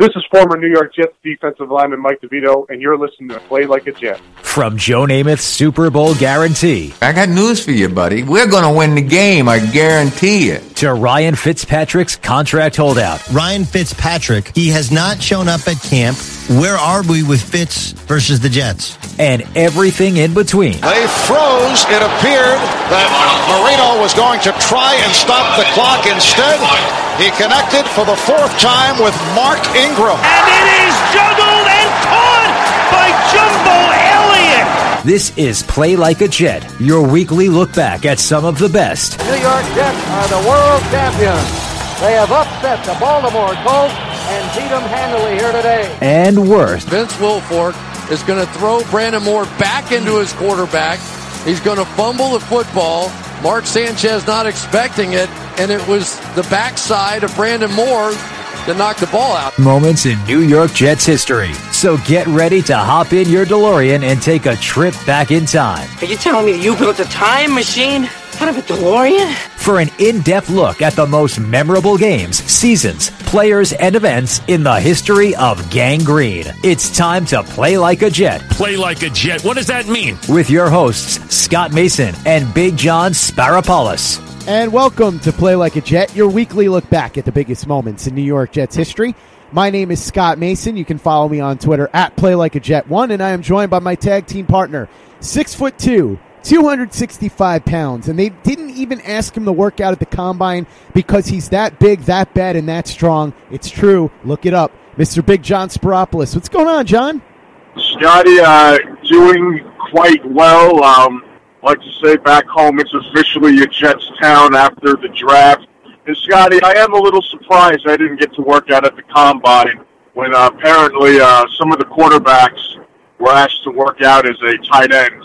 This is former New York Jets defensive lineman Mike DeVito, and you're listening to Play Like a Jet. From Joe Namath's Super Bowl guarantee I got news for you, buddy. We're going to win the game, I guarantee it. to Ryan Fitzpatrick's contract holdout. Ryan Fitzpatrick, he has not shown up at camp. Where are we with Fitz versus the Jets? and everything in between. They froze. It appeared that Marino was going to try and stop the clock. Instead, he connected for the fourth time with Mark Ingram. And it is juggled and caught by Jumbo Elliott. This is Play Like a Jet, your weekly look back at some of the best New York Jets are the world champions. They have upset the Baltimore Colts and beat them handily here today. and worst. Vince Wilfork is going to throw Brandon Moore back into his quarterback. He's going to fumble the football. Mark Sanchez not expecting it, and it was the backside of Brandon Moore that knocked the ball out. Moments in New York Jets history. So get ready to hop in your DeLorean and take a trip back in time Are you telling me you built a time machine out of a DeLorean? for an in depth look at the most memorable games, seasons, players, and events in the history of Gang Green. It's time to play like a Jet Play like a Jet. What does that mean? with your hosts, Scott Mason and Big John Sparapoulos. And welcome to Play Like a Jet, your weekly look back at the biggest moments in New York Jets history. My name is Scott Mason. You can follow me on Twitter at Play Like a Jet One, and I am joined by my tag team partner, six foot two, 265 pounds. And they didn't even ask him to work out at the combine because he's that big, that bad, and that strong. It's true. Look it up. Mr. Big John Spiropoulos. What's going on, John? Scotty, uh, doing quite well. Um, like to say back home, it's officially a Jets town after the draft. And Scotty, I am a little surprised I didn't get to work out at the combine when uh, apparently uh, some of the quarterbacks were asked to work out as a tight end.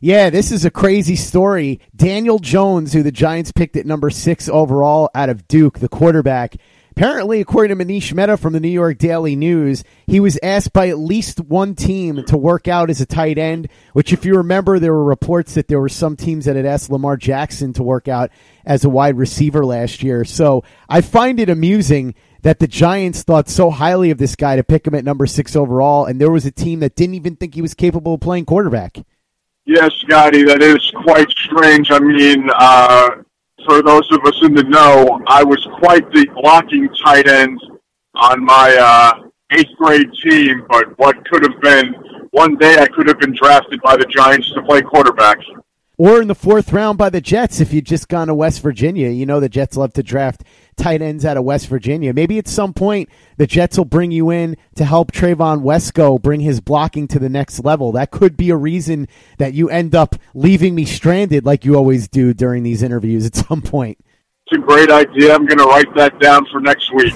Yeah, this is a crazy story. Daniel Jones, who the Giants picked at number six overall out of Duke, the quarterback. Apparently, according to Manish Mehta from the New York Daily News, he was asked by at least one team to work out as a tight end, which, if you remember, there were reports that there were some teams that had asked Lamar Jackson to work out as a wide receiver last year. So I find it amusing that the Giants thought so highly of this guy to pick him at number six overall, and there was a team that didn't even think he was capable of playing quarterback. Yes, Scotty, that is quite strange. I mean, uh, for those of us in the know, I was quite the blocking tight end on my uh, eighth grade team, but what could have been one day I could have been drafted by the Giants to play quarterback. Or in the fourth round by the Jets if you'd just gone to West Virginia. You know the Jets love to draft tight ends out of West Virginia. Maybe at some point the Jets will bring you in to help Trevon Wesco bring his blocking to the next level. That could be a reason that you end up leaving me stranded like you always do during these interviews at some point. A great idea. I'm going to write that down for next week.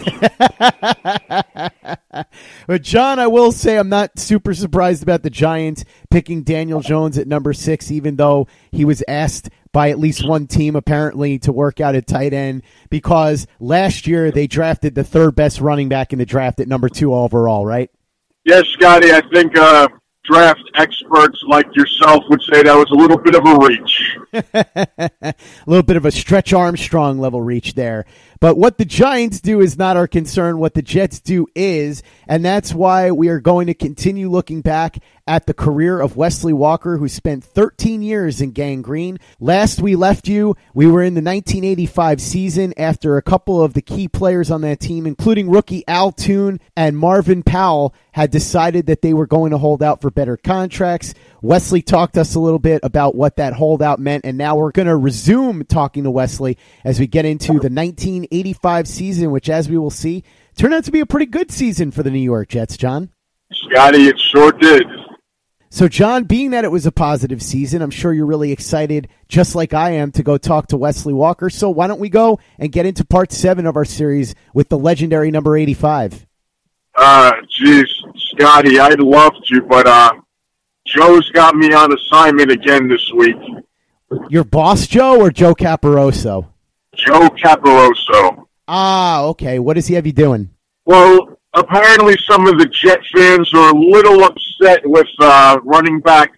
but John, I will say I'm not super surprised about the Giants picking Daniel Jones at number six, even though he was asked by at least one team apparently to work out at tight end because last year they drafted the third best running back in the draft at number two overall, right? Yes, Scotty. I think uh, draft experts like yourself would say that was a little bit of a reach. a little bit of a stretch Armstrong level reach there. But what the Giants do is not our concern. What the Jets do is, and that's why we are going to continue looking back at the career of Wesley Walker, who spent 13 years in Gang Green. Last we left you, we were in the 1985 season after a couple of the key players on that team, including rookie Al Toon and Marvin Powell, had decided that they were going to hold out for better contracts. Wesley talked us a little bit about what that holdout meant, and now we're going to resume talking to Wesley as we get into the 1985 season, which, as we will see, turned out to be a pretty good season for the New York Jets, John. Scotty, it sure did. So, John, being that it was a positive season, I'm sure you're really excited, just like I am, to go talk to Wesley Walker. So, why don't we go and get into part seven of our series with the legendary number 85? Uh, geez, Scotty, I'd love to, but uh, Joe's got me on assignment again this week. Your boss, Joe, or Joe Caporoso? Joe Caporoso. Ah, okay. What does he have you doing? Well, apparently some of the Jet fans are a little upset with uh, running back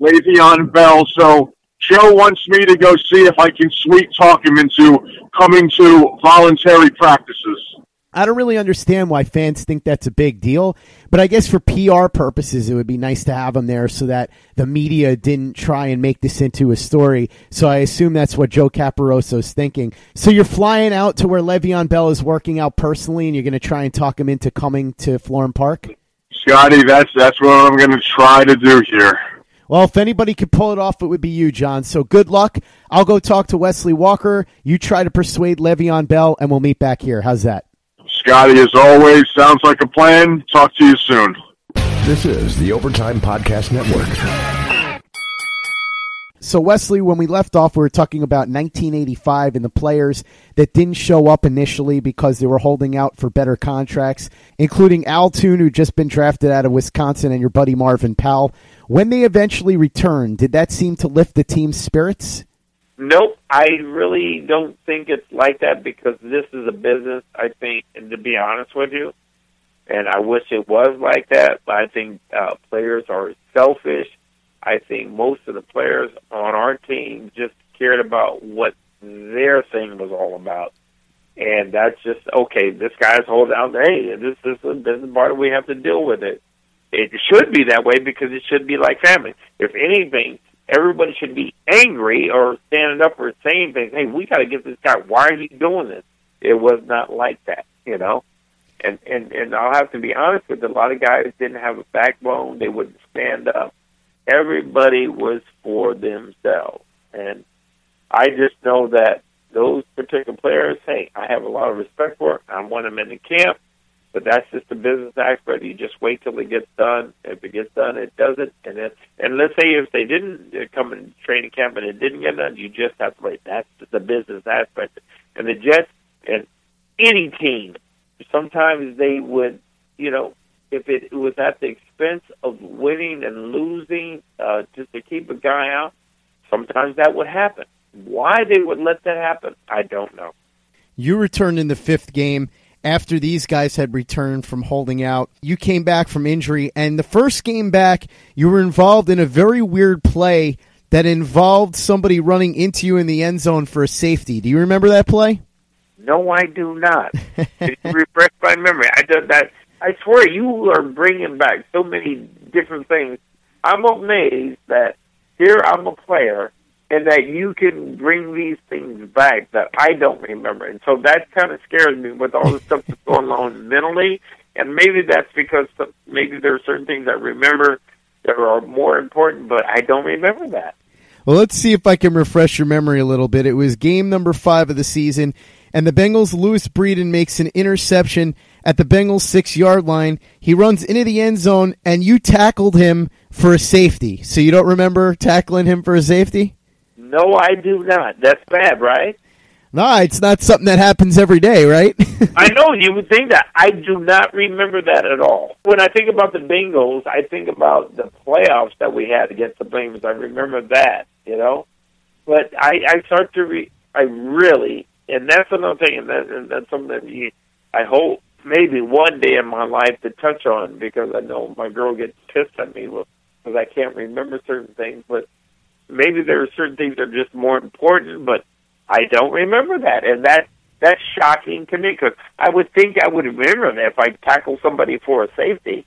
Le'Veon Bell, so Joe wants me to go see if I can sweet talk him into coming to voluntary practices. I don't really understand why fans think that's a big deal, but I guess for PR purposes, it would be nice to have him there so that the media didn't try and make this into a story. So I assume that's what Joe Caporoso's thinking. So you're flying out to where Le'Veon Bell is working out personally, and you're going to try and talk him into coming to Florham Park? Scotty, that's that's what I'm going to try to do here. Well, if anybody could pull it off, it would be you, John. So good luck. I'll go talk to Wesley Walker. You try to persuade Le'Veon Bell, and we'll meet back here. How's that? Scotty, as always, sounds like a plan. Talk to you soon. This is the Overtime Podcast Network. So, Wesley, when we left off, we were talking about 1985 and the players that didn't show up initially because they were holding out for better contracts, including Al Toon, who just been drafted out of Wisconsin, and your buddy Marvin Powell. When they eventually returned, did that seem to lift the team's spirits? Nope, I really don't think it's like that because this is a business. I think, and to be honest with you, and I wish it was like that. But I think uh, players are selfish. I think most of the players on our team just cared about what their thing was all about, and that's just okay. This guy's holding out. Hey, this is a business part. We have to deal with it. It should be that way because it should be like family. If anything, everybody should be angry or standing up or saying things. Hey, we got to get this guy. Why are you doing this? It was not like that, you know. And and and I'll have to be honest with you, a lot of guys didn't have a backbone. They wouldn't stand up. Everybody was for themselves, and I just know that those particular players. Hey, I have a lot of respect for. I want them in the camp. But that's just the business aspect. You just wait till it gets done. If it gets done, it doesn't. And then, and let's say if they didn't uh, come in training camp and it didn't get done, you just have to wait. That's the business aspect. And the Jets and any team, sometimes they would, you know, if it was at the expense of winning and losing, uh, just to keep a guy out, sometimes that would happen. Why they would let that happen, I don't know. You returned in the fifth game after these guys had returned from holding out. You came back from injury, and the first game back, you were involved in a very weird play that involved somebody running into you in the end zone for a safety. Do you remember that play? No, I do not. refresh my memory. I did that. I swear you are bringing back so many different things. I'm amazed that here I'm a player and that you can bring these things back that I don't remember. And so that kind of scares me with all the stuff that's going on mentally. And maybe that's because maybe there are certain things I remember that are more important, but I don't remember that. Well, let's see if I can refresh your memory a little bit. It was game number five of the season, and the Bengals' Louis Breeden makes an interception at the Bengals' six yard line. He runs into the end zone, and you tackled him for a safety. So you don't remember tackling him for a safety? No, I do not. That's bad, right? No, it's not something that happens every day, right? I know you would think that. I do not remember that at all. When I think about the Bengals, I think about the playoffs that we had against the Bengals. I remember that, you know. But I, I start to re, I really, and that's another thing, and, that, and that's something that you, I hope maybe one day in my life to touch on because I know my girl gets pissed at me because I can't remember certain things. But maybe there are certain things that are just more important, but I don't remember that, and that that's shocking to me because I would think I would remember that if I tackle somebody for a safety.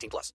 18 plus.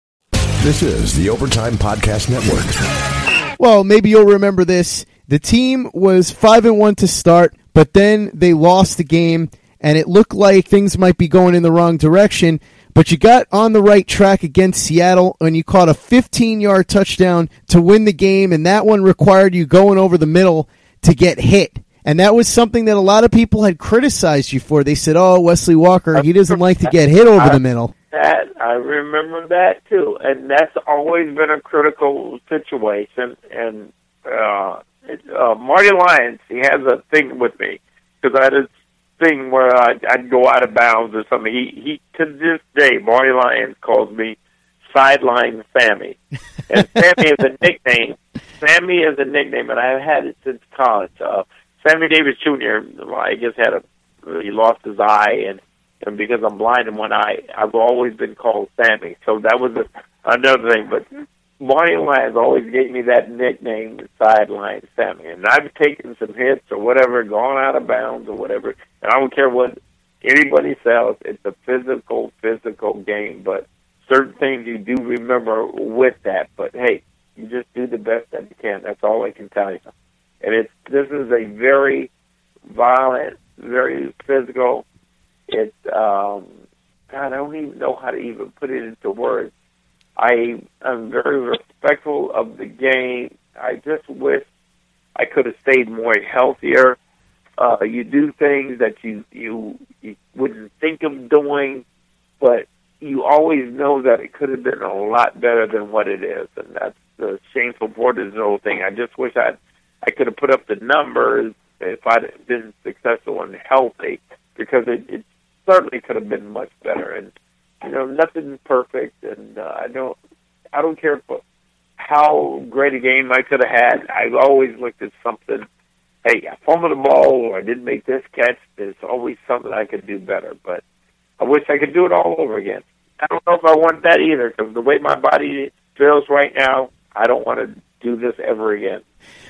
This is the Overtime Podcast Network. Well, maybe you'll remember this. The team was five and one to start, but then they lost the game, and it looked like things might be going in the wrong direction. But you got on the right track against Seattle, and you caught a 15-yard touchdown to win the game, and that one required you going over the middle to get hit. And that was something that a lot of people had criticized you for. They said, "Oh, Wesley Walker, he doesn't like to get hit over the middle." That I remember that too, and that's always been a critical situation. And uh, it, uh, Marty Lyons, he has a thing with me because I had this thing where I'd, I'd go out of bounds or something. He, he to this day, Marty Lyons calls me sideline Sammy, and Sammy is a nickname. Sammy is a nickname, and I've had it since college. Uh, Sammy Davis Jr. I guess had a he lost his eye, and and because I'm blind in one eye, I've always been called Sammy. So that was a, another thing. But mm-hmm. Marty Lyons always gave me that nickname, sideline Sammy, and I've taken some hits or whatever, gone out of bounds or whatever, and I don't care what anybody says. It's a physical, physical game, but certain things you do remember with that. But hey, you just do the best that you can. That's all I can tell you and it's this is a very violent, very physical. It um, God, I don't even know how to even put it into words. I am very respectful of the game. I just wish I could have stayed more healthier. Uh, you do things that you you you wouldn't think of doing, but you always know that it could have been a lot better than what it is, and that's the shameful part of this whole thing. I just wish I'd I could have put up the numbers if I'd been successful and healthy, because it, it certainly could have been much better. And you know, nothing's perfect, and uh, I don't, I don't care for how great a game I could have had. I've always looked at something. Hey, I fumbled the ball, or I didn't make this catch. There's always something I could do better, but I wish I could do it all over again. I don't know if I want that either, because the way my body feels right now, I don't want to do this ever again.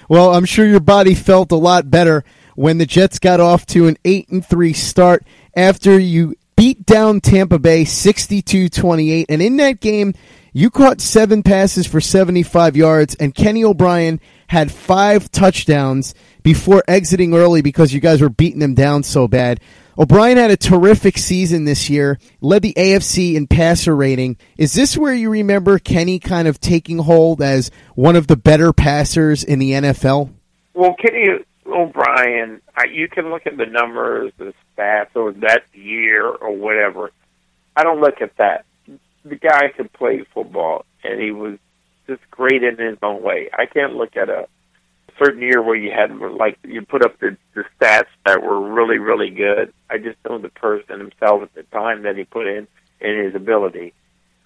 Well, I'm sure your body felt a lot better when the Jets got off to an 8 and 3 start after you beat down Tampa Bay 62-28 and in that game you caught 7 passes for 75 yards and Kenny O'Brien had 5 touchdowns before exiting early because you guys were beating them down so bad. O'Brien had a terrific season this year, led the AFC in passer rating. Is this where you remember Kenny kind of taking hold as one of the better passers in the NFL? Well, Kenny O'Brien, you can look at the numbers, the stats, or that year, or whatever. I don't look at that. The guy could play football, and he was just great in his own way. I can't look at a certain year where you had like you put up the, the stats that were really really good. I just know the person himself at the time that he put in and his ability.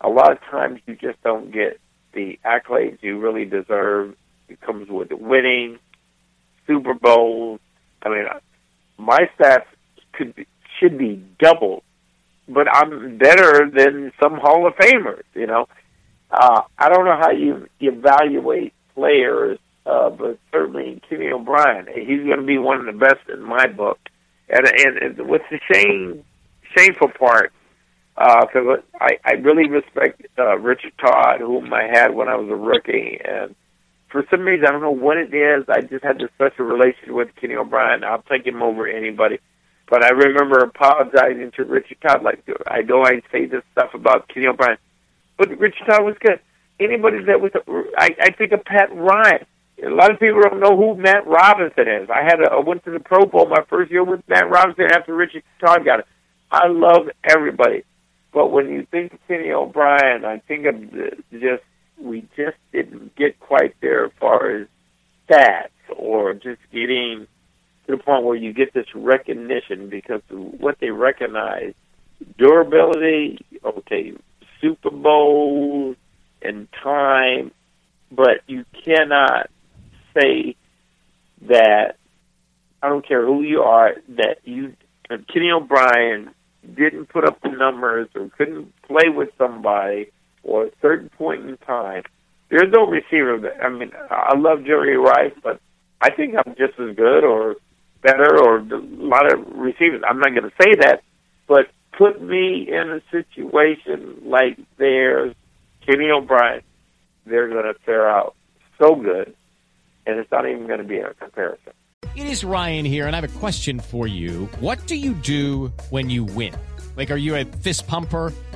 A lot of times you just don't get the accolades you really deserve. It comes with winning, Super Bowls. I mean, my stats could should be doubled, but I'm better than some Hall of Famers. You know, uh, I don't know how you evaluate players uh, but certainly Kenny O'Brien, he's going to be one of the best in my book. And and, and what's the shame shameful part? Because uh, I I really respect uh, Richard Todd, whom I had when I was a rookie, and for some reason, I don't know what it is. I just had this special relationship with Kenny O'Brien. I'll take him over anybody. But I remember apologizing to Richard Todd. Like, I know I say this stuff about Kenny O'Brien, but Richard Todd was good. Anybody that was, I, I think of Pat Ryan. A lot of people don't know who Matt Robinson is. I had a, I went to the Pro Bowl my first year with Matt Robinson after Richard Todd got it. I love everybody, but when you think of Kenny O'Brien, I think of just we just didn't get quite there as far as stats or just getting to the point where you get this recognition because of what they recognize durability, okay, Super Bowl and time, but you cannot say that I don't care who you are that you Kenny O'Brien didn't put up the numbers or couldn't play with somebody or a certain point in time. There's no receiver. That, I mean, I love Jerry Rice, but I think I'm just as good or better or a lot of receivers. I'm not going to say that, but put me in a situation like theirs, Kenny O'Brien, they're going to fare out so good, and it's not even going to be a comparison. It is Ryan here, and I have a question for you. What do you do when you win? Like, are you a fist pumper?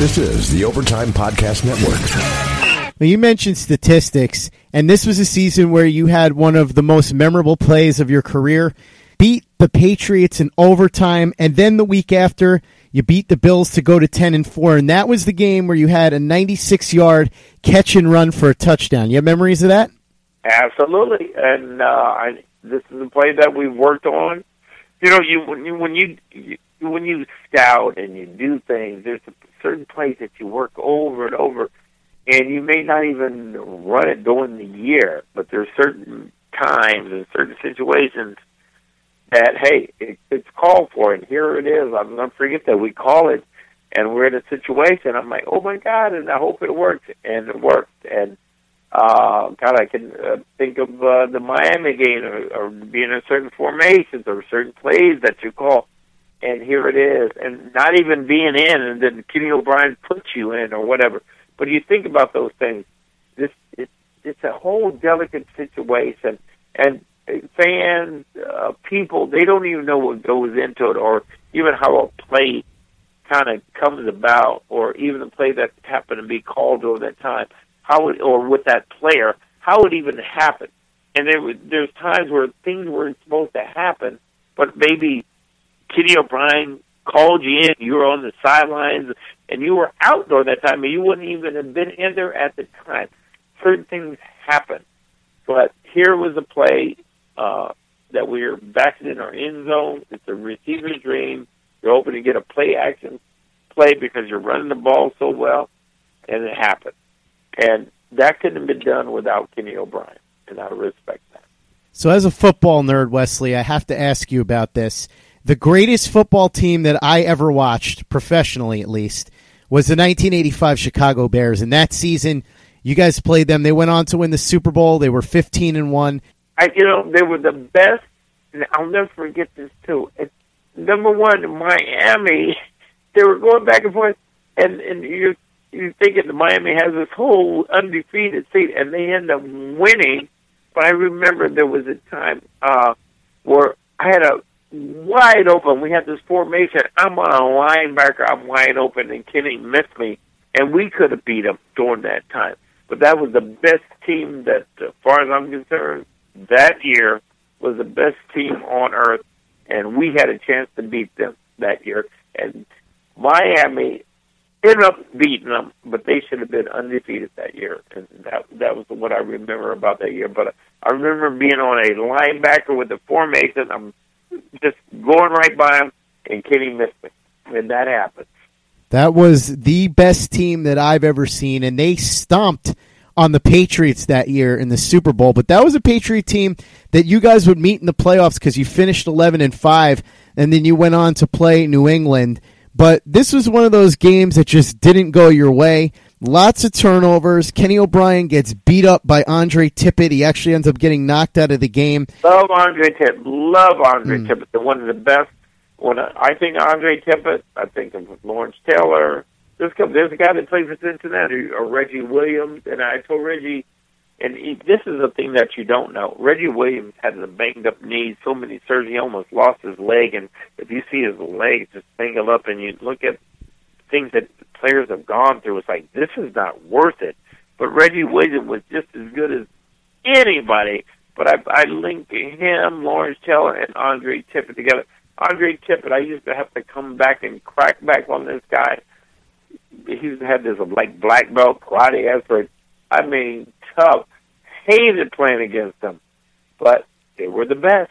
This is the Overtime Podcast Network. Now, you mentioned statistics, and this was a season where you had one of the most memorable plays of your career. Beat the Patriots in overtime, and then the week after, you beat the Bills to go to 10 and 4, and that was the game where you had a 96 yard catch and run for a touchdown. You have memories of that? Absolutely. And uh, I, this is a play that we've worked on. You know, you when you when you, you when you scout and you do things, there's certain plays that you work over and over, and you may not even run it during the year, but there's certain times and certain situations that hey, it, it's called for, and here it is. I'm not forget that we call it, and we're in a situation. I'm like, oh my god, and I hope it works, and it worked, and uh, God, I can uh, think of uh, the Miami game, or, or being in certain formations, or certain plays that you call and here it is, and not even being in, and then Kenny O'Brien puts you in or whatever. But you think about those things. This it's it's a whole delicate situation, and fans, uh, people, they don't even know what goes into it, or even how a play kind of comes about, or even the play that happened to be called over that time, how it, or with that player, how it even happened. And there, there's times where things weren't supposed to happen, but maybe Kenny O'Brien called you in, you were on the sidelines, and you were outdoor that time, you wouldn't even have been in there at the time. Certain things happen. But here was a play uh, that we are back in our end zone. It's a receiver's dream. You're hoping to get a play action play because you're running the ball so well, and it happened. And that couldn't have been done without Kenny O'Brien, and I respect that. So, as a football nerd, Wesley, I have to ask you about this the greatest football team that I ever watched, professionally at least, was the 1985 Chicago Bears. And that season, you guys played them. They went on to win the Super Bowl. They were 15 and one. I, you know, they were the best. And I'll never forget this too. It's, number one, Miami. They were going back and forth, and and you you thinking that Miami has this whole undefeated seat, and they end up winning. But I remember there was a time uh, where I had a wide open. We had this formation. I'm on a linebacker. I'm wide open, and Kenny missed me, and we could have beat him during that time. But that was the best team that, as far as I'm concerned, that year was the best team on earth, and we had a chance to beat them that year. And Miami ended up beating them, but they should have been undefeated that year. And that that was what I remember about that year. But I remember being on a linebacker with the formation. I'm just going right by him, and Kenny missed me, and that happened. That was the best team that I've ever seen, and they stomped on the Patriots that year in the Super Bowl, but that was a Patriot team that you guys would meet in the playoffs because you finished 11 and 5 and then you went on to play New England. But this was one of those games that just didn't go your way. Lots of turnovers. Kenny O'Brien gets beat up by Andre Tippett. He actually ends up getting knocked out of the game. Love Andre Tippett. Love Andre mm. Tippett. The one of the best. When I think Andre Tippett, I think of Lawrence Taylor. There's a, there's a guy that plays for Cincinnati, or Reggie Williams, and I told Reggie, and he, this is a thing that you don't know. Reggie Williams had a banged up knee, so many surgeries, almost lost his leg, and if you see his leg just tangled up, and you look at things that players have gone through. It's like this is not worth it. But Reggie Williams was just as good as anybody. But I, I link him, Lawrence Taylor, and Andre Tippett together. Andre Tippett, I used to have to come back and crack back on this guy. He's had this like black belt karate effort. I mean, tough. Hated playing against them, but they were the best.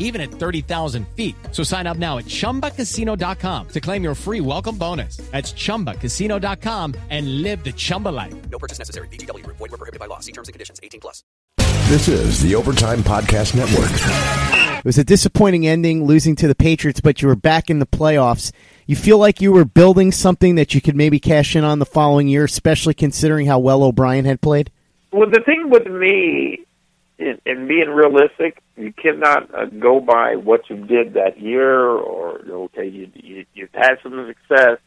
even at 30,000 feet. So sign up now at ChumbaCasino.com to claim your free welcome bonus. That's ChumbaCasino.com and live the Chumba life. No purchase necessary. VGW. Void were prohibited by law. See terms and conditions. 18 plus. This is the Overtime Podcast Network. It was a disappointing ending, losing to the Patriots, but you were back in the playoffs. You feel like you were building something that you could maybe cash in on the following year, especially considering how well O'Brien had played? Well, the thing with me in, in being realistic, you cannot uh, go by what you did that year, or okay, you, you you've had some success.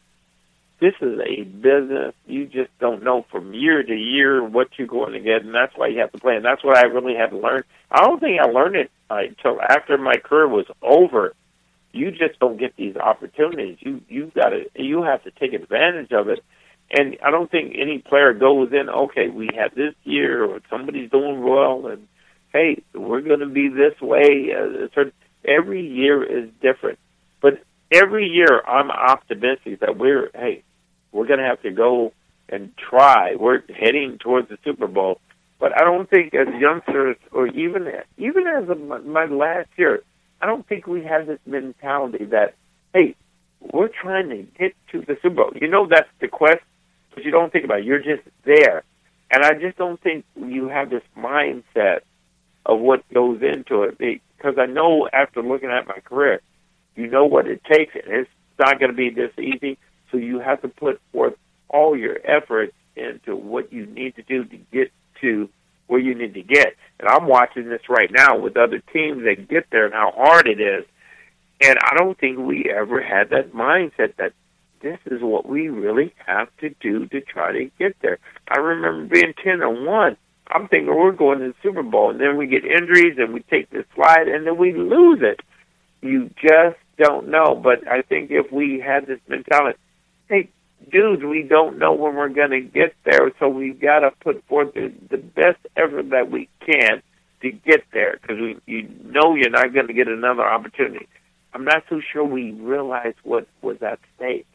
This is a business. You just don't know from year to year what you're going to get, and that's why you have to play. And that's what I really had to learn. I don't think I learned it uh, until after my career was over. You just don't get these opportunities. You you got to you have to take advantage of it. And I don't think any player goes in. Okay, we had this year, or somebody's doing well, and hey, we're going to be this way. Uh, every year is different, but every year I'm optimistic that we're hey, we're going to have to go and try. We're heading towards the Super Bowl, but I don't think as youngsters or even even as of my, my last year, I don't think we have this mentality that hey, we're trying to get to the Super Bowl. You know that's the quest, but you don't think about it. You're just there. And I just don't think you have this mindset of what goes into it because I know after looking at my career, you know what it takes, and it's not going to be this easy. So you have to put forth all your efforts into what you need to do to get to where you need to get. And I'm watching this right now with other teams that get there and how hard it is. And I don't think we ever had that mindset that this is what we really have to do to try to get there. I remember being ten and one I'm thinking we're going to the Super Bowl, and then we get injuries, and we take the slide, and then we lose it. You just don't know. But I think if we had this mentality, hey, dudes, we don't know when we're going to get there, so we've got to put forth the, the best effort that we can to get there, because you know you're not going to get another opportunity. I'm not so sure we realized what was at stake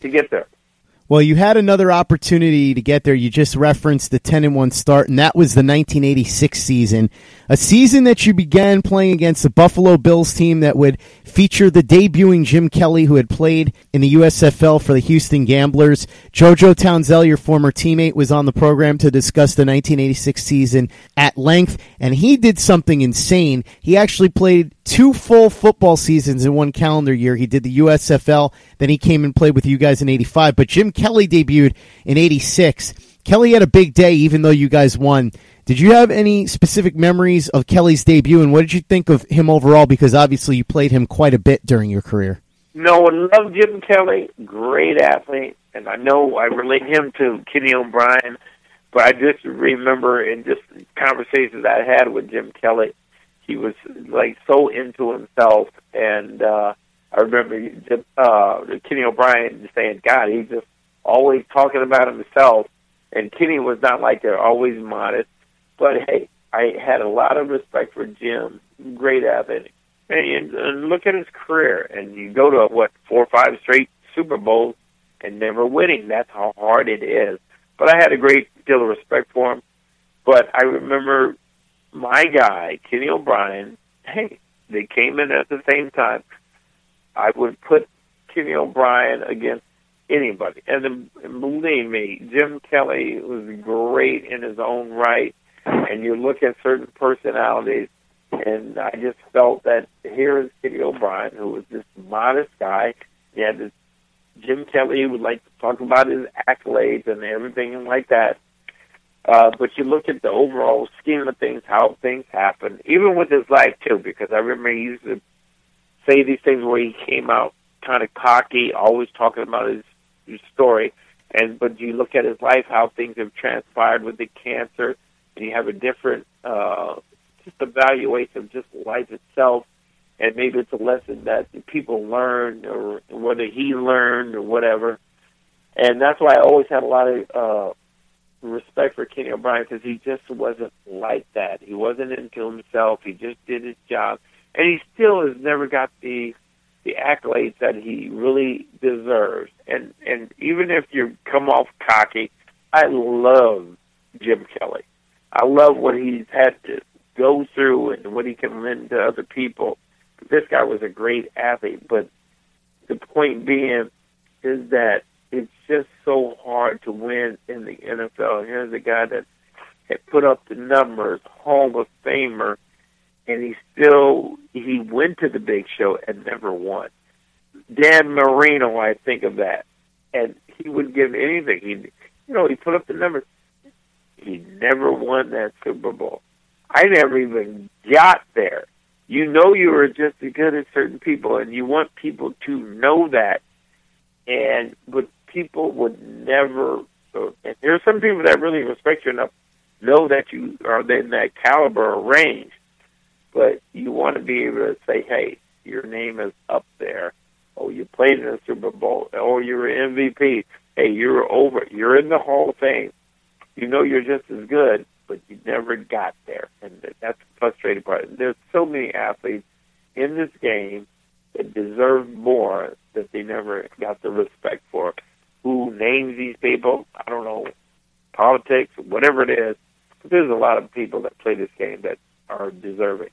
to get there. Well, you had another opportunity to get there. You just referenced the 10 and 1 start, and that was the 1986 season. A season that you began playing against the Buffalo Bills team that would feature the debuting Jim Kelly, who had played in the USFL for the Houston Gamblers. JoJo Townsell, your former teammate, was on the program to discuss the 1986 season at length, and he did something insane. He actually played two full football seasons in one calendar year. He did the USFL, then he came and played with you guys in 85, but Jim Kelly debuted in 86. Kelly had a big day, even though you guys won. Did you have any specific memories of Kelly's debut, and what did you think of him overall? Because obviously you played him quite a bit during your career. No, I love Jim Kelly, great athlete, and I know I relate him to Kenny O'Brien, but I just remember in just conversations I had with Jim Kelly, he was like so into himself, and uh, I remember uh, Kenny O'Brien saying, "God, he's just always talking about himself." And Kenny was not like that, always modest but hey, I had a lot of respect for Jim. Great athlete. And, and look at his career. And you go to what four or five straight Super Bowls. and never winning. That's how hard it is. But I had a great deal of respect for him. But I remember my guy, Kenny O'Brien, hey, they came in at the same time. I would put Kenny O'Brien against anybody. And, believe me, Jim Kelly was great in his own right. And you look at certain personalities, and I just felt that here is Kenny O'Brien, who was this modest guy. He had this Jim Kelly would like to talk about his accolades and everything like that. Uh, but you look at the overall scheme of things, how things happen, even with his life too, because I remember he used to say these things where he came out kind of cocky, always talking about his, story. And but you look at his life, how things have transpired with the cancer, and you have a different uh, just evaluation of just life itself. And maybe it's a lesson that people learn, or whether he learned, or whatever. And that's why I always had a lot of uh, respect for Kenny O'Brien because he just wasn't like that. He wasn't into himself. He just did his job, and he still has never got the the accolades that he really deserves. And and even if you come off cocky, I love Jim Kelly. I love what he's had to go through and what he can lend to other people. This guy was a great athlete, but the point being is that it's just so hard to win in the NFL. Here's a guy that had put up the numbers, Hall of Famer, and he still he went to the big show and never won. Dan Marino, I think of that, and he wouldn't give anything. He, you know, he put up the numbers. He never won that Super Bowl. I never even got there. You know, you were just as good as certain people, and you want people to know that. And but people would never. And there are some people that really respect you enough, know that you are in that caliber or range, but you want to be able to say, "Hey, your name is up there. Oh, you played in a Super Bowl. Oh, you're MVP. Hey, you're over. You're in the Hall of Fame. You know you're just as good, but you never got there, and that's the frustrating part. There's so many athletes in this game that deserve more that they never got the respect for who names these people. I don't know, politics, whatever it is. But there's a lot of people that play this game that are deserving.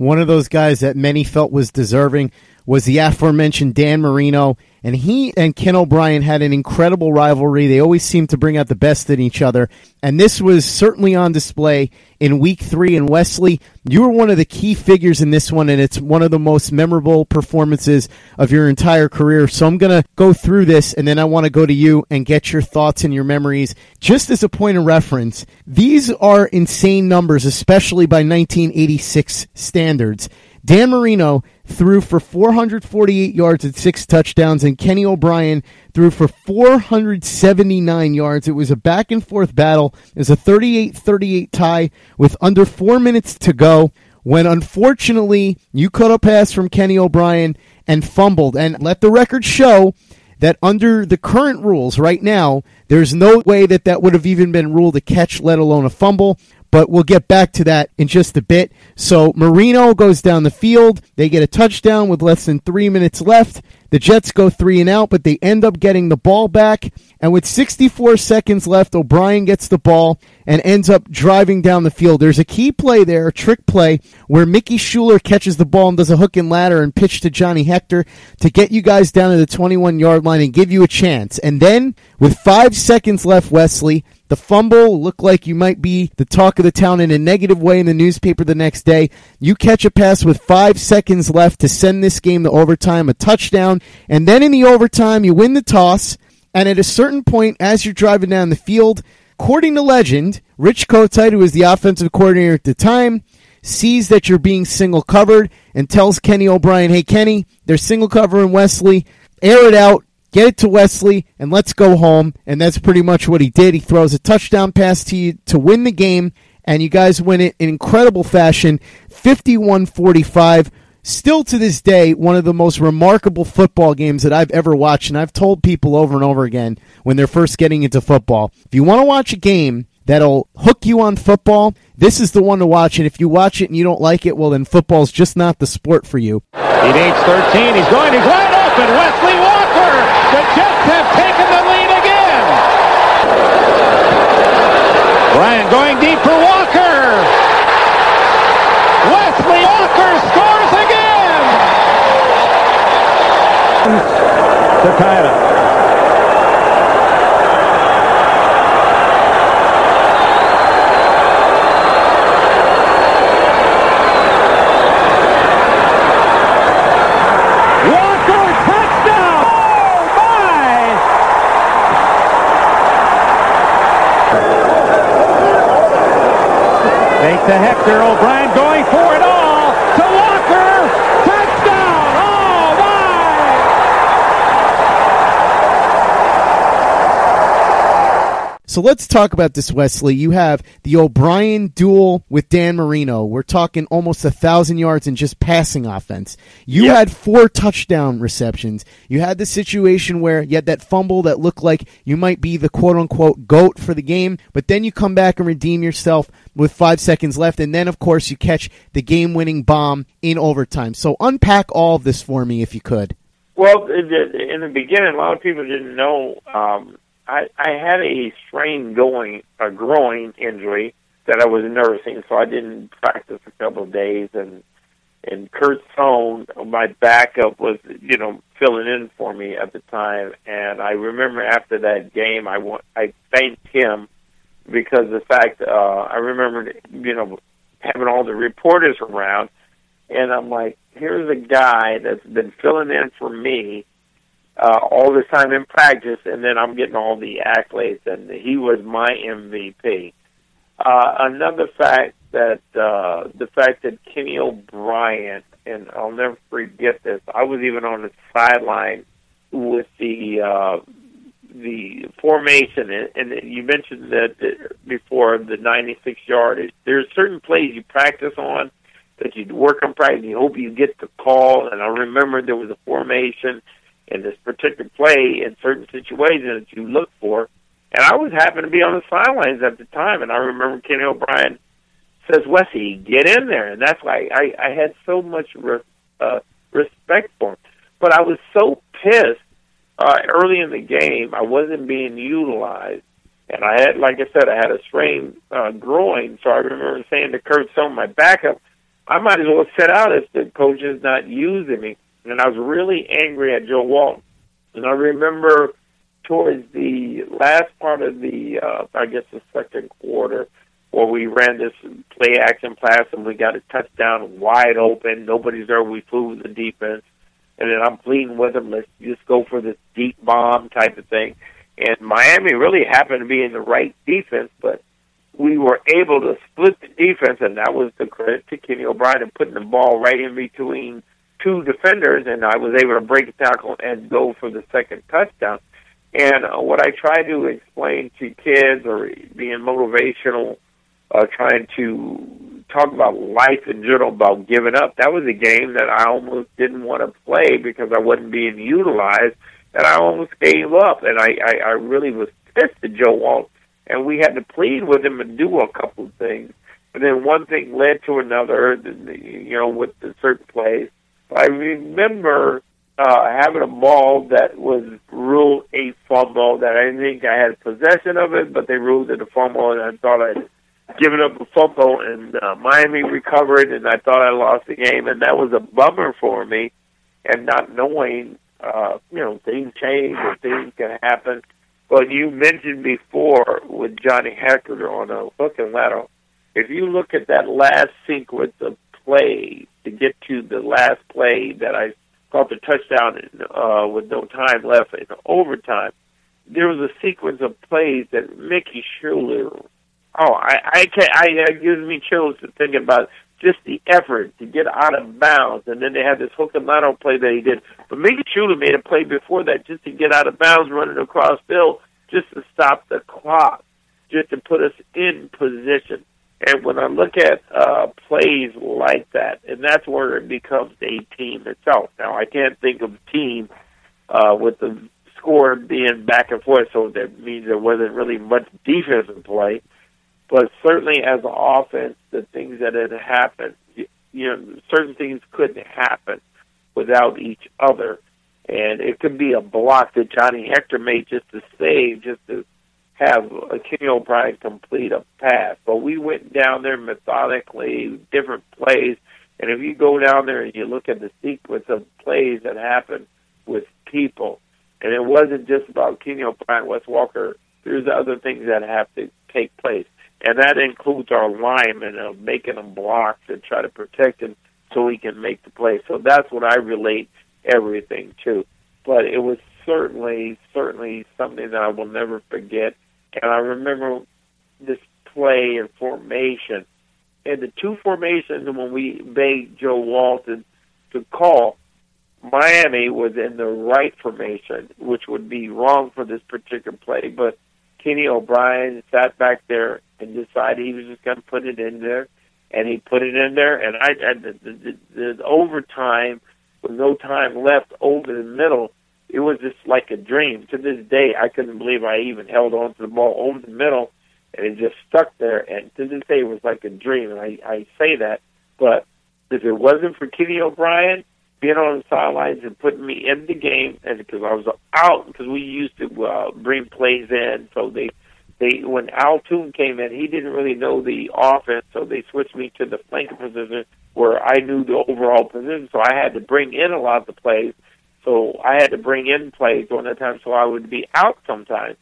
One of those guys that many felt was deserving was the aforementioned Dan Marino, and he and Ken O'Brien had an incredible rivalry. They always seemed to bring out the best in each other, and this was certainly on display in Week Three. And Wesley, you were one of the key figures in this one, and it's one of the most memorable performances of your entire career. So I'm going to go through this, and then I want to go to you and get your thoughts and your memories. Just as a point of reference, these are insane numbers, especially by 1986 standards. Dan Marino threw for 448 yards and six touchdowns, and Kenny O'Brien threw for 479 yards. It was a back and forth battle. It was a 38 38 tie with under four minutes to go when unfortunately you caught a pass from Kenny O'Brien and fumbled. And let the record show that under the current rules right now, there's no way that that would have even been ruled a catch, let alone a fumble but we'll get back to that in just a bit. So Marino goes down the field. They get a touchdown with less than three minutes left. The Jets go three and out, but they end up getting the ball back. And with 64 seconds left, O'Brien gets the ball and ends up driving down the field. There's a key play there, a trick play, where Mickey Shuler catches the ball and does a hook and ladder and pitch to Johnny Hector to get you guys down to the 21 yard line and give you a chance. And then, with five seconds left, Wesley, the fumble looked like you might be the talk of the town in a negative way in the newspaper the next day. You catch a pass with five seconds left to send this game to overtime, a touchdown, and then in the overtime, you win the toss. And at a certain point, as you're driving down the field, according to legend, Rich Kotite, who was the offensive coordinator at the time, sees that you're being single covered and tells Kenny O'Brien, hey, Kenny, they're single covering Wesley. Air it out get it to Wesley, and let's go home. And that's pretty much what he did. He throws a touchdown pass to you to win the game, and you guys win it in incredible fashion 51 45. Still to this day, one of the most remarkable football games that I've ever watched. And I've told people over and over again when they're first getting into football if you want to watch a game that'll hook you on football, this is the one to watch. And if you watch it and you don't like it, well, then football's just not the sport for you. He needs 13. He's going. He's wide open. Wesley. The Jets have taken the lead again. Ryan going deep for Walker. Wesley Walker scores again. To tie it up. To Hector. O'Brien going for it all. To Walker. Touchdown. Oh, my. So let's talk about this, Wesley. You have the O'Brien duel with Dan Marino. We're talking almost a thousand yards in just passing offense. You had four touchdown receptions. You had the situation where you had that fumble that looked like you might be the quote unquote goat for the game, but then you come back and redeem yourself with five seconds left, and then of course you catch the game winning bomb in overtime. So unpack all of this for me if you could. Well, in the, in the beginning, a lot of people didn't know. Um, I, I had a strain going, a groin injury that I was nursing, so I didn't practice a couple of days. And and Kurt Sohn, my backup, was you know filling in for me at the time. And I remember after that game, I wa- I thanked him because the fact uh, I remember you know having all the reporters around, and I'm like, here's a guy that's been filling in for me uh, all this time in practice, and then I'm getting all the accolades, and he was my MVP. Uh, another fact that uh, the fact that Kenny O'Brien, and I'll never forget this. I was even on the sideline with the uh, the formation, and, and you mentioned that uh, before the 96 yard. There's certain plays you practice on that you work on practice. And you hope you get the call. And I remember there was a formation in this particular play in certain situations that you look for. And I was happened to be on the sidelines at the time, and I remember Kenny O'Brien says, "Wesley, get in there," and that's why I, I had so much re- uh, respect for him. But I was so pissed uh, early in the game. I wasn't being utilized, and I had, like I said, I had a sprained uh, groin. So I remember saying to Kurt, "Sohn my backup, I might as well sit out if the coach is not using me." And I was really angry at Joe Walton. And I remember towards the last part of the, uh, I guess the second quarter, where we ran this play action pass and we got a touchdown wide open. Nobody's there. We flew the defense. And then I'm pleading with them, let's just go for this deep bomb type of thing. And Miami really happened to be in the right defense, but we were able to split the defense, and that was the credit to Kenny O'Brien and putting the ball right in between two defenders, and I was able to break a tackle and go for the second touchdown. And uh, what I try to explain to kids or being motivational, uh, trying to talk about life in general, about giving up, that was a game that I almost didn't want to play because I wasn't being utilized, and I almost gave up. And I, I, I really was pissed at Joe Walt, and we had to plead with him and do a couple of things. But then one thing led to another, you know, with the certain plays. I remember uh, having a ball that was ruled a fumble that I think I had possession of it, but they ruled it a fumble, and I thought I'd given up a fumble, and uh, Miami recovered, and I thought I lost the game, and that was a bummer for me, and not knowing, uh, you know, things change or things can happen. But you mentioned before with Johnny Hector on a hook and ladder, if you look at that last sequence of play to get to the last play that I caught the touchdown in, uh, with no time left in overtime. There was a sequence of plays that Mickey Schuler. Oh, I I can I it gives me chills to think about just the effort to get out of bounds, and then they had this hook and ladder play that he did. But Mickey Schuler made a play before that just to get out of bounds, running across field, just to stop the clock, just to put us in position. And when I look at uh, plays like that, and that's where it becomes a team itself. Now, I can't think of a team uh, with the score being back and forth, so that means there wasn't really much defensive play. But certainly, as an offense, the things that had happened, you, you know, certain things couldn't happen without each other. And it could be a block that Johnny Hector made just to save, just to have Kenny O'Brien complete a pass. But we went down there methodically, different plays, and if you go down there and you look at the sequence of plays that happened with people, and it wasn't just about Kenny O'Brien, Wes Walker. There's other things that have to take place, and that includes our linemen of making them blocks and try to protect him so he can make the play. So that's what I relate everything to. But it was certainly, certainly something that I will never forget. And I remember this play and formation. And the two formations when we begged Joe Walton to call, Miami was in the right formation, which would be wrong for this particular play. But Kenny O'Brien sat back there and decided he was just going to put it in there, and he put it in there. And I, the, the, the, the overtime with no time left over the middle, it was just like a dream. To this day, I couldn't believe I even held on to the ball over the middle, and it just stuck there. And to this day, it was like a dream. And I, I say that, but if it wasn't for Kenny O'Brien being on the sidelines and putting me in the game, and because I was out, because we used to uh, bring plays in, so they they when Al Toon came in, he didn't really know the offense, so they switched me to the flanker position where I knew the overall position, so I had to bring in a lot of the plays. So I had to bring in plays during that time, so I would be out sometimes.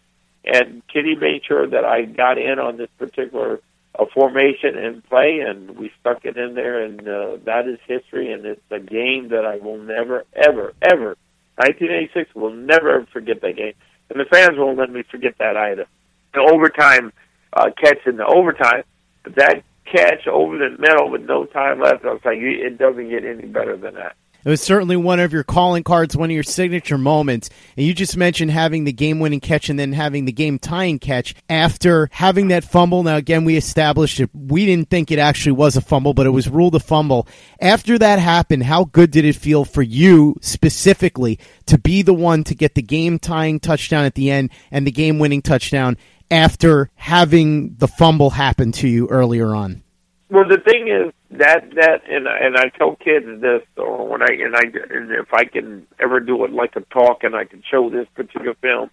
And Kenny made sure that I got in on this particular a formation and play, and we stuck it in there, and uh, that is history, and it's a game that I will never, ever, ever, 1986 will never ever forget that game, and the fans won't let me forget that either. The overtime uh, catch in the overtime, but that catch over the middle with no time left, I was like, it doesn't get any better than that. It was certainly one of your calling cards, one of your signature moments. And you just mentioned having the game winning catch and then having the game tying catch after having that fumble. Now, again, we established it. We didn't think it actually was a fumble, but it was ruled a fumble. After that happened, how good did it feel for you specifically to be the one to get the game tying touchdown at the end and the game winning touchdown after having the fumble happen to you earlier on? Well, the thing is that that and and I tell kids this, or when I and I and if I can ever do it like a talk, and I can show this particular film,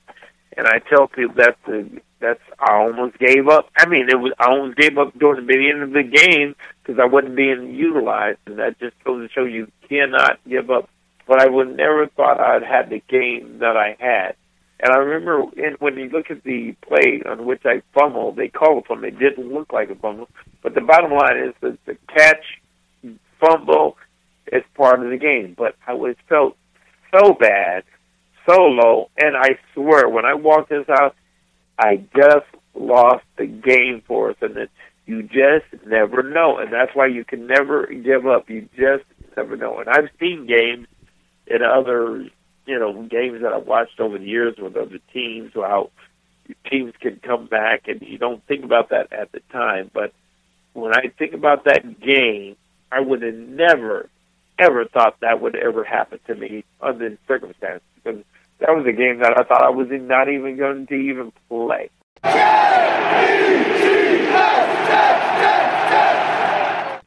and I tell people that's the that's I almost gave up. I mean, it was I almost gave up during the beginning of the game because I wasn't being utilized, and that just goes to show you cannot give up. But I would never thought I'd had the game that I had. And I remember in, when you look at the play on which I fumbled, they called a fumble. It didn't look like a fumble. But the bottom line is that the catch, fumble, is part of the game. But I was felt so bad, so low. And I swear, when I walked this house, I just lost the game for us. And that you just never know. And that's why you can never give up. You just never know. And I've seen games in other you know games that I've watched over the years with other teams, how teams can come back, and you don't think about that at the time. But when I think about that game, I would have never, ever thought that would ever happen to me under the circumstances because that was a game that I thought I was not even going to even play.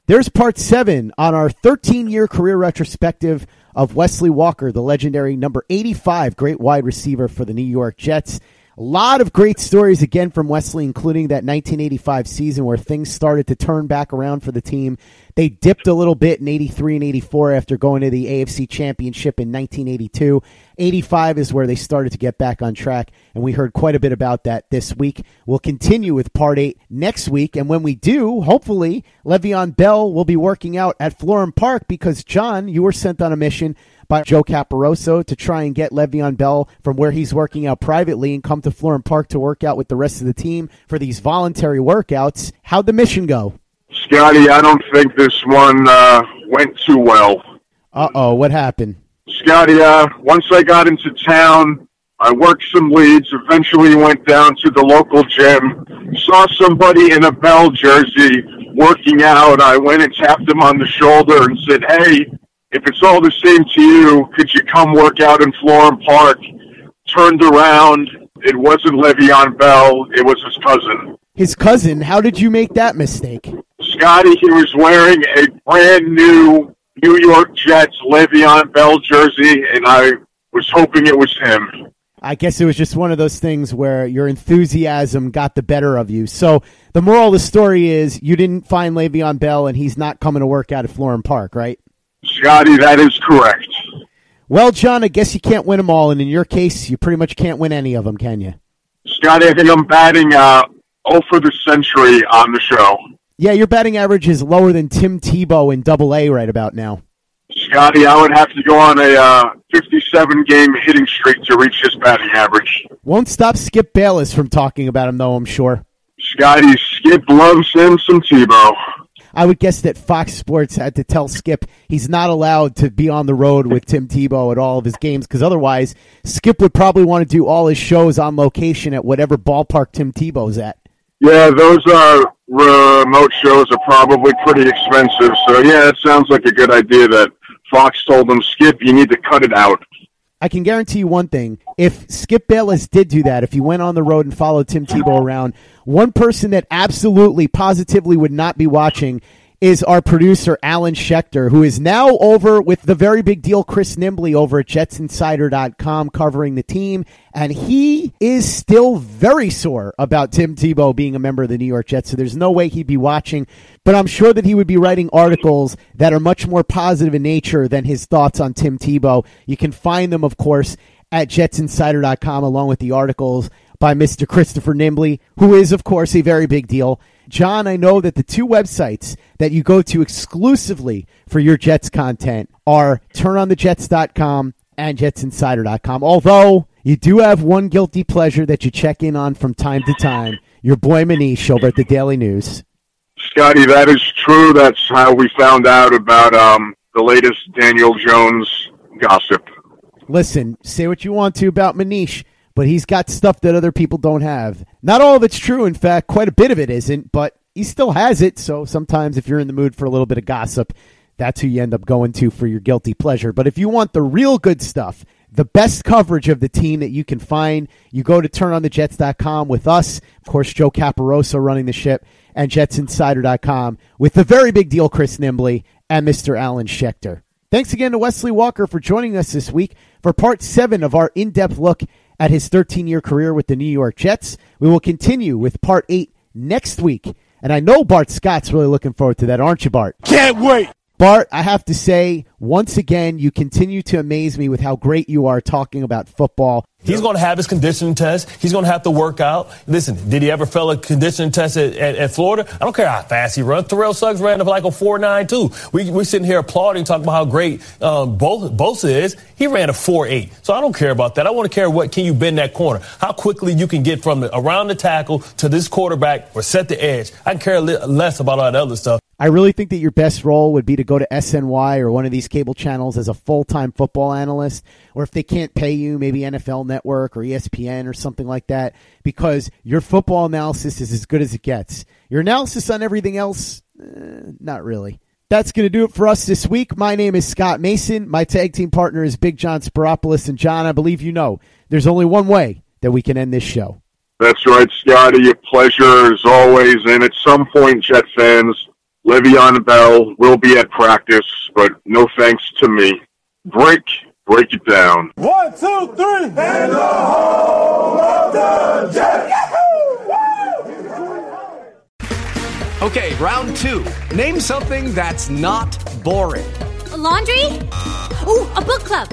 There's part seven on our 13 year career retrospective of Wesley Walker, the legendary number 85 great wide receiver for the New York Jets. A lot of great stories again from Wesley, including that 1985 season where things started to turn back around for the team. They dipped a little bit in 83 and 84 after going to the AFC Championship in 1982. 85 is where they started to get back on track, and we heard quite a bit about that this week. We'll continue with part eight next week, and when we do, hopefully, Le'Veon Bell will be working out at Florham Park because, John, you were sent on a mission by Joe Caporoso to try and get Le'Veon Bell from where he's working out privately and come to Florham Park to work out with the rest of the team for these voluntary workouts. How'd the mission go? Scotty, I don't think this one uh, went too well. Uh oh, what happened? Scotty, uh, once I got into town, I worked some leads, eventually went down to the local gym, saw somebody in a Bell jersey working out. I went and tapped him on the shoulder and said, Hey, if it's all the same to you, could you come work out in Florham Park? Turned around. It wasn't Le'Veon Bell. It was his cousin. His cousin? How did you make that mistake? Scotty, he was wearing a brand new New York Jets Le'Veon Bell jersey, and I was hoping it was him. I guess it was just one of those things where your enthusiasm got the better of you. So the moral of the story is you didn't find Le'Veon Bell, and he's not coming to work out at Florham Park, right? Scotty, that is correct. Well, John, I guess you can't win them all, and in your case, you pretty much can't win any of them, can you? Scotty, I think I'm batting uh, oh for the century on the show. Yeah, your batting average is lower than Tim Tebow in Double A right about now. Scotty, I would have to go on a uh, 57 game hitting streak to reach his batting average. Won't stop Skip Bayless from talking about him, though, I'm sure. Scotty, Skip loves him some Tebow. I would guess that Fox Sports had to tell Skip he's not allowed to be on the road with Tim Tebow at all of his games because otherwise Skip would probably want to do all his shows on location at whatever ballpark Tim Tebow's at. Yeah, those uh, remote shows are probably pretty expensive. So yeah, it sounds like a good idea that Fox told him, Skip, you need to cut it out. I can guarantee you one thing. If Skip Bayless did do that, if he went on the road and followed Tim Tebow around, one person that absolutely, positively would not be watching is our producer, Alan Schechter, who is now over with the very big deal, Chris Nimbley, over at jetsinsider.com covering the team. And he is still very sore about Tim Tebow being a member of the New York Jets. So there's no way he'd be watching. But I'm sure that he would be writing articles that are much more positive in nature than his thoughts on Tim Tebow. You can find them, of course, at jetsinsider.com along with the articles by Mr. Christopher Nimbley, who is, of course, a very big deal. John, I know that the two websites that you go to exclusively for your Jets content are turnonthejets.com and jetsinsider.com. Although you do have one guilty pleasure that you check in on from time to time, your boy Manish over at the Daily News. Scotty, that is true. That's how we found out about um, the latest Daniel Jones gossip. Listen, say what you want to about Manish, but he's got stuff that other people don't have. Not all of it's true. In fact, quite a bit of it isn't, but he still has it. So sometimes if you're in the mood for a little bit of gossip, that's who you end up going to for your guilty pleasure. But if you want the real good stuff, the best coverage of the team that you can find, you go to turnonthejets.com with us. Of course, Joe Caporoso running the ship and jetsinsider.com with the very big deal, Chris Nimbley and Mr. Alan Schechter. Thanks again to Wesley Walker for joining us this week for part seven of our in depth look at his 13 year career with the New York Jets. We will continue with part eight next week. And I know Bart Scott's really looking forward to that, aren't you, Bart? Can't wait. Bart, I have to say, once again, you continue to amaze me with how great you are talking about football. He's going to have his conditioning test. He's going to have to work out. Listen, did he ever fail a conditioning test at, at, at Florida? I don't care how fast he runs. Terrell Suggs ran up like a 4.9 too. We, we're sitting here applauding, talking about how great um, Bosa is. He ran a 4.8. So I don't care about that. I want to care what can you bend that corner, how quickly you can get from the, around the tackle to this quarterback or set the edge. I care less about all that other stuff. I really think that your best role would be to go to SNY or one of these cable channels as a full time football analyst, or if they can't pay you, maybe NFL Network or ESPN or something like that, because your football analysis is as good as it gets. Your analysis on everything else, eh, not really. That's going to do it for us this week. My name is Scott Mason. My tag team partner is Big John Spiropoulos. And John, I believe you know there's only one way that we can end this show. That's right, Scotty. A pleasure as always. And at some point, Jet fans, Le'Veon Bell will be at practice, but no thanks to me. Break, break it down. One, two, three. And the home of the Jets. Okay, round two. Name something that's not boring. A laundry? Ooh, a book club.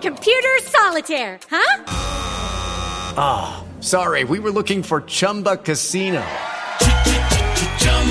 Computer solitaire, huh? Ah, oh, sorry, we were looking for Chumba Casino.